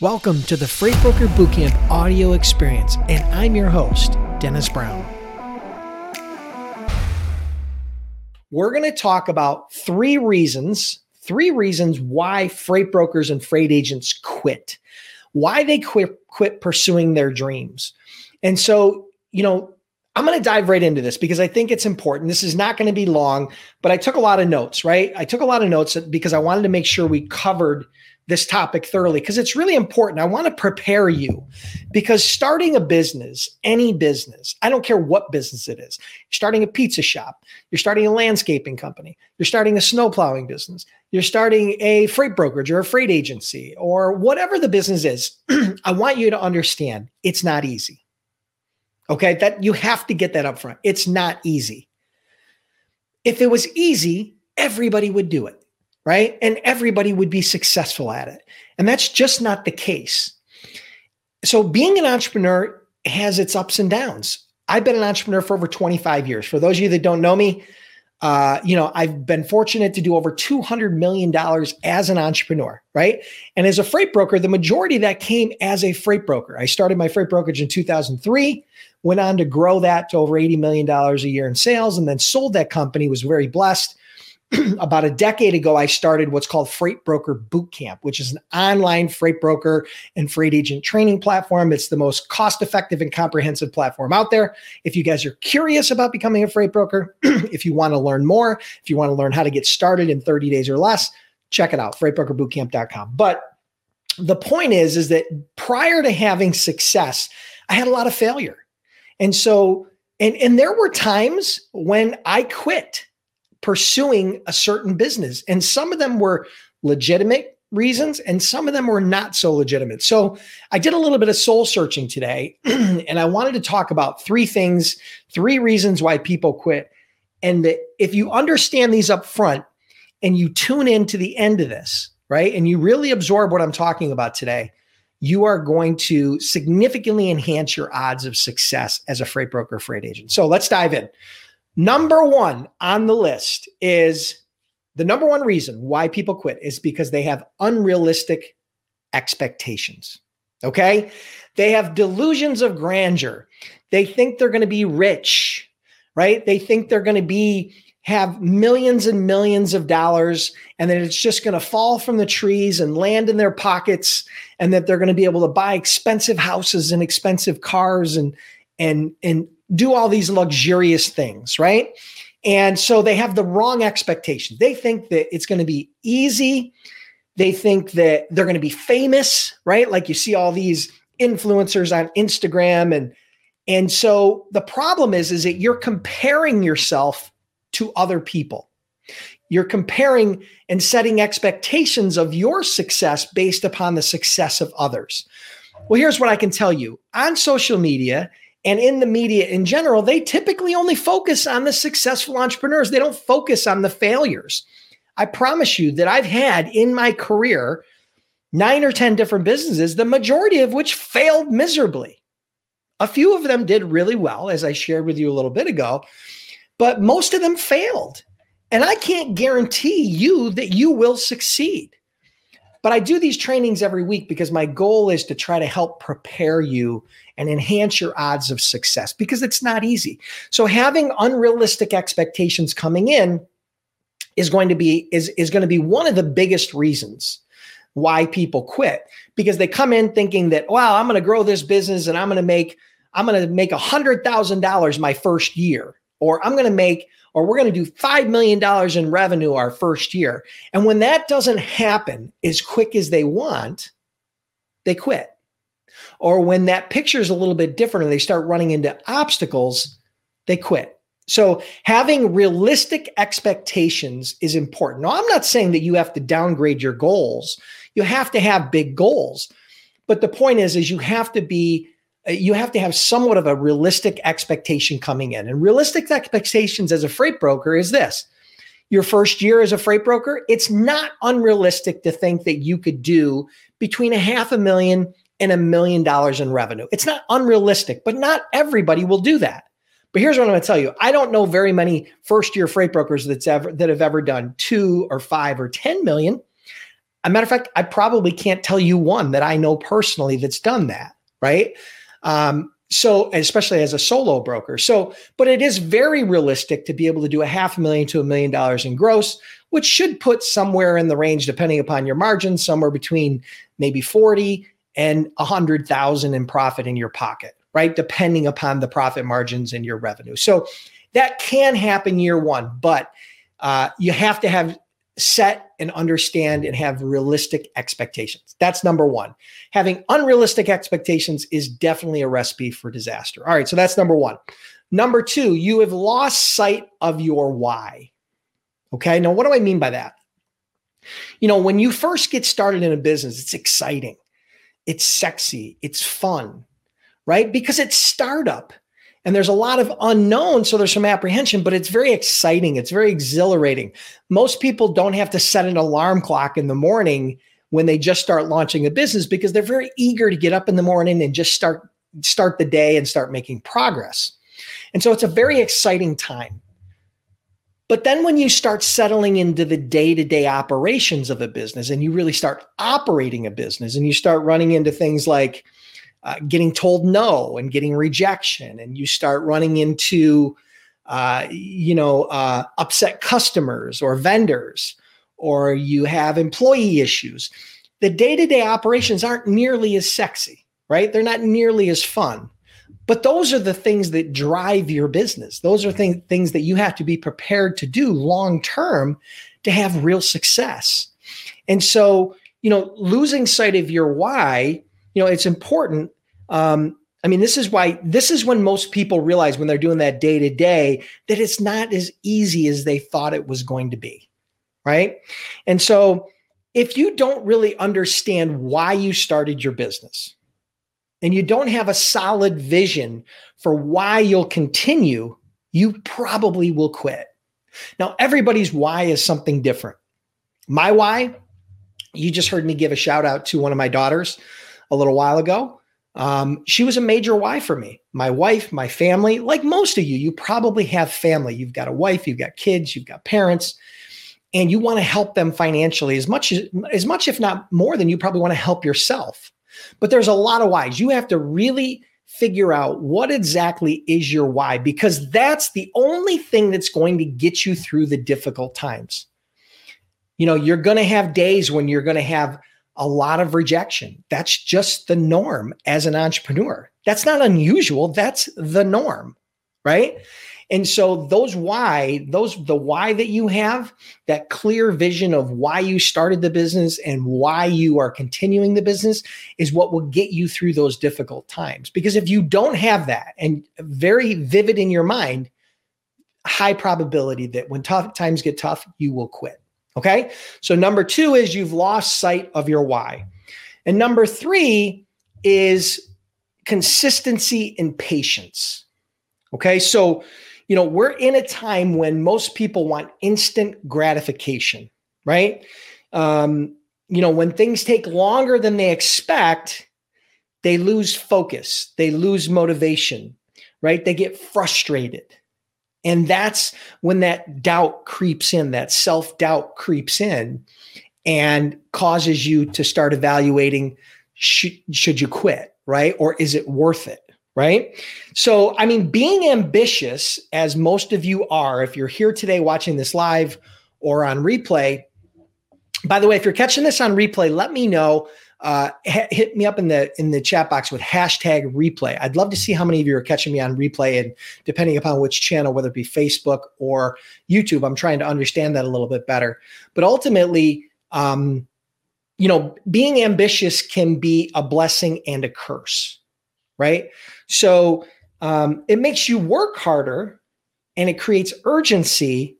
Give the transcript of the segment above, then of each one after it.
Welcome to the Freight Broker Bootcamp audio experience, and I'm your host, Dennis Brown. We're going to talk about three reasons, three reasons why freight brokers and freight agents quit, why they quit quit pursuing their dreams. And so, you know, I'm going to dive right into this because I think it's important. This is not going to be long, but I took a lot of notes, right? I took a lot of notes because I wanted to make sure we covered this topic thoroughly because it's really important. I want to prepare you because starting a business, any business, I don't care what business it is, you're starting a pizza shop, you're starting a landscaping company, you're starting a snow plowing business, you're starting a freight brokerage or a freight agency or whatever the business is, I want you to understand it's not easy. Okay, that you have to get that up front. It's not easy. If it was easy, everybody would do it right? And everybody would be successful at it. And that's just not the case. So being an entrepreneur has its ups and downs. I've been an entrepreneur for over 25 years. For those of you that don't know me, uh, you know, I've been fortunate to do over $200 million as an entrepreneur, right? And as a freight broker, the majority of that came as a freight broker. I started my freight brokerage in 2003, went on to grow that to over $80 million a year in sales, and then sold that company, was very blessed about a decade ago, I started what's called Freight Broker Bootcamp, which is an online freight broker and freight agent training platform. It's the most cost effective and comprehensive platform out there. If you guys are curious about becoming a freight broker, if you want to learn more, if you want to learn how to get started in 30 days or less, check it out, freightbrokerbootcamp.com. But the point is, is that prior to having success, I had a lot of failure. And so, and, and there were times when I quit pursuing a certain business. And some of them were legitimate reasons and some of them were not so legitimate. So I did a little bit of soul searching today and I wanted to talk about three things, three reasons why people quit. And if you understand these up front and you tune in to the end of this, right? And you really absorb what I'm talking about today, you are going to significantly enhance your odds of success as a freight broker, freight agent. So let's dive in. Number one on the list is the number one reason why people quit is because they have unrealistic expectations. Okay. They have delusions of grandeur. They think they're going to be rich, right? They think they're going to be have millions and millions of dollars and that it's just going to fall from the trees and land in their pockets and that they're going to be able to buy expensive houses and expensive cars and and and do all these luxurious things, right? And so they have the wrong expectations. They think that it's going to be easy. They think that they're going to be famous, right? Like you see all these influencers on Instagram and and so the problem is is that you're comparing yourself to other people. You're comparing and setting expectations of your success based upon the success of others. Well, here's what I can tell you. On social media, and in the media in general, they typically only focus on the successful entrepreneurs. They don't focus on the failures. I promise you that I've had in my career nine or 10 different businesses, the majority of which failed miserably. A few of them did really well, as I shared with you a little bit ago, but most of them failed. And I can't guarantee you that you will succeed. But I do these trainings every week because my goal is to try to help prepare you and enhance your odds of success because it's not easy. So having unrealistic expectations coming in is going to be is is going to be one of the biggest reasons why people quit because they come in thinking that wow i'm going to grow this business and i'm going to make i'm going to make a hundred thousand dollars my first year or i'm going to make or we're going to do $5 million in revenue our first year. And when that doesn't happen as quick as they want, they quit. Or when that picture is a little bit different and they start running into obstacles, they quit. So having realistic expectations is important. Now, I'm not saying that you have to downgrade your goals. You have to have big goals. But the point is, is you have to be Uh, you have to have somewhat of a realistic expectation coming in. And realistic expectations as a freight broker is this your first year as a freight broker, it's not unrealistic to think that you could do between a half a million and a million dollars in revenue. It's not unrealistic, but not everybody will do that. But here's what I'm going to tell you. I don't know very many first year freight brokers that's ever that have ever done 2 or 5 or 10 million. a matter of fact, I probably can't tell you one that I know personally that's done that, right? Um, so, especially as a solo broker. So, but it is very realistic to be able to do a half million to a million dollars in gross, which should put somewhere in the range, depending upon your margins, somewhere between maybe 40 and 100,000 in profit in your pocket, right? Depending upon the profit margins and your revenue. So, that can happen year one, but uh, you have to have set and understand and have realistic expectations. That's number one. Having unrealistic expectations is definitely a recipe for disaster. All right, so that's number one. Number two, you have lost sight of your why. Okay, now what do I mean by that? You know, when you first get started in a business, it's exciting, it's sexy, it's fun, right? Because it's startup and there's a lot of unknown so there's some apprehension but it's very exciting. It's very exhilarating. Most people don't have to set an alarm clock in the morning when they just start launching a business because they're very eager to get up in the morning and just start start the day and start making progress. And so it's a very exciting time. But then when you start settling into the day-to-day operations of a business and you really start operating a business and you start running into things like uh, getting told no and getting rejection, and you start running into, uh, you know, uh, upset customers or vendors, or you have employee issues. The day to day operations aren't nearly as sexy, right? They're not nearly as fun. But those are the things that drive your business. Those are things things that you have to be prepared to do long term to have real success. And so, you know, losing sight of your why you know, it's important. Um, I mean, this is why this is when most people realize when they're doing that day to day that it's not as easy as they thought it was going to be. Right. And so if you don't really understand why you started your business and you don't have a solid vision for why you'll continue, you probably will quit. Now, everybody's why is something different. My why, you just heard me give a shout out to one of my daughters a little while ago. Um, she was a major why for me. My wife, my family, like most of you, you probably have family. You've got a wife, you've got kids, you've got parents, and you want to help them financially as much as, as much, if not more than you probably want to help yourself. But there's a lot of whys. You have to really figure out what exactly is your why, because that's the only thing that's going to get you through the difficult times. You know, you're going to have days when you're going to have a lot of rejection. That's just the norm as an entrepreneur. That's not unusual. That's the norm, right? And so those why, those the why that you have, that clear vision of why you started the business and why you are continuing the business is what will get you through those difficult times. Because if you don't have that and very vivid in your mind, high probability that when tough times get tough, you will quit. Okay. So number two is you've lost sight of your why. And number three is consistency and patience. Okay. So, you know, we're in a time when most people want instant gratification, right? Um, you know, when things take longer than they expect, they lose focus, they lose motivation, right? They get frustrated. And that's when that doubt creeps in, that self doubt creeps in and causes you to start evaluating should, should you quit, right? Or is it worth it? Right. So, I mean, being ambitious, as most of you are, if you're here today watching this live or on replay, by the way, if you're catching this on replay, let me know uh, hit me up in the in the chat box with hashtag replay. I'd love to see how many of you are catching me on replay, and depending upon which channel, whether it be Facebook or YouTube, I'm trying to understand that a little bit better. But ultimately, um, you know, being ambitious can be a blessing and a curse, right? So um, it makes you work harder, and it creates urgency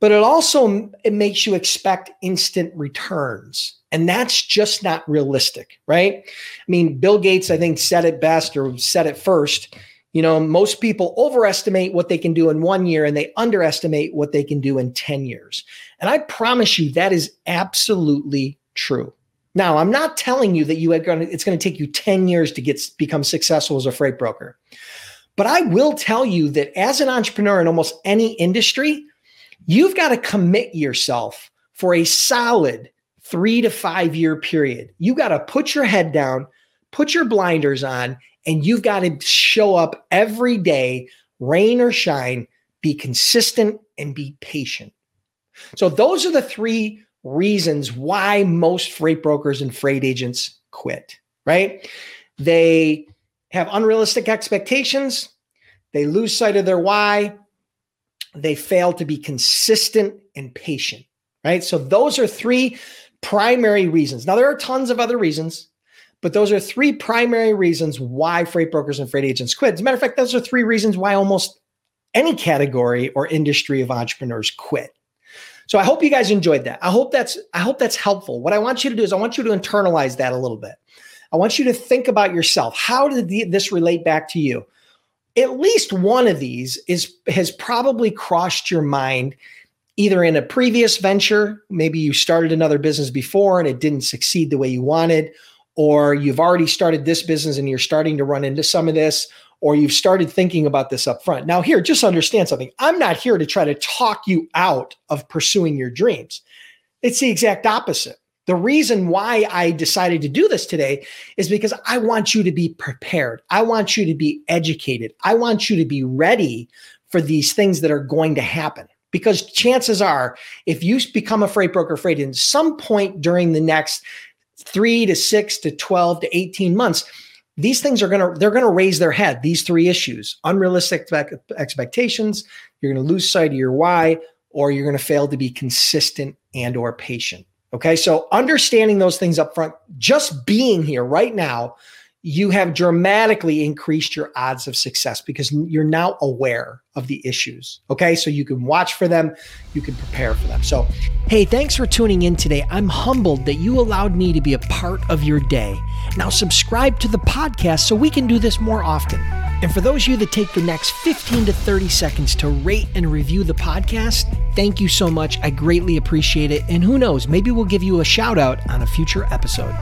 but it also it makes you expect instant returns and that's just not realistic right? I mean bill gates i think said it best or said it first. You know most people overestimate what they can do in one year and they underestimate what they can do in 10 years. And i promise you that is absolutely true. Now i'm not telling you that you are going to it's going to take you 10 years to get become successful as a freight broker. But i will tell you that as an entrepreneur in almost any industry You've got to commit yourself for a solid three to five year period. You got to put your head down, put your blinders on, and you've got to show up every day, rain or shine, be consistent and be patient. So, those are the three reasons why most freight brokers and freight agents quit, right? They have unrealistic expectations, they lose sight of their why, they fail to be consistent and patient, right? So, those are three primary reasons. Now, there are tons of other reasons, but those are three primary reasons why freight brokers and freight agents quit. As a matter of fact, those are three reasons why almost any category or industry of entrepreneurs quit. So I hope you guys enjoyed that. I hope that's I hope that's helpful. What I want you to do is I want you to internalize that a little bit. I want you to think about yourself. How did the, this relate back to you? At least one of these is has probably crossed your mind either in a previous venture, maybe you started another business before and it didn't succeed the way you wanted, or you've already started this business and you're starting to run into some of this, or you've started thinking about this up front. Now, here, just understand something. I'm not here to try to talk you out of pursuing your dreams. It's the exact opposite. The reason why I decided to do this today is because I want you to be prepared. I want you to be educated. I want you to be ready for these things that are going to happen. Because chances are, if you become a freight broker, freight in some point during the next three to six to 12 to 18 months, these things are going to they're going to raise their head these three issues unrealistic expectations you're going to lose sight of your why or you're going to fail to be consistent and or patient okay so understanding those things up front just being here right now you have dramatically increased your odds of success because you're now aware of the issues. Okay. So you can watch for them, you can prepare for them. So, hey, thanks for tuning in today. I'm humbled that you allowed me to be a part of your day. Now, subscribe to the podcast so we can do this more often. And for those of you that take the next 15 to 30 seconds to rate and review the podcast, thank you so much. I greatly appreciate it. And who knows, maybe we'll give you a shout out on a future episode.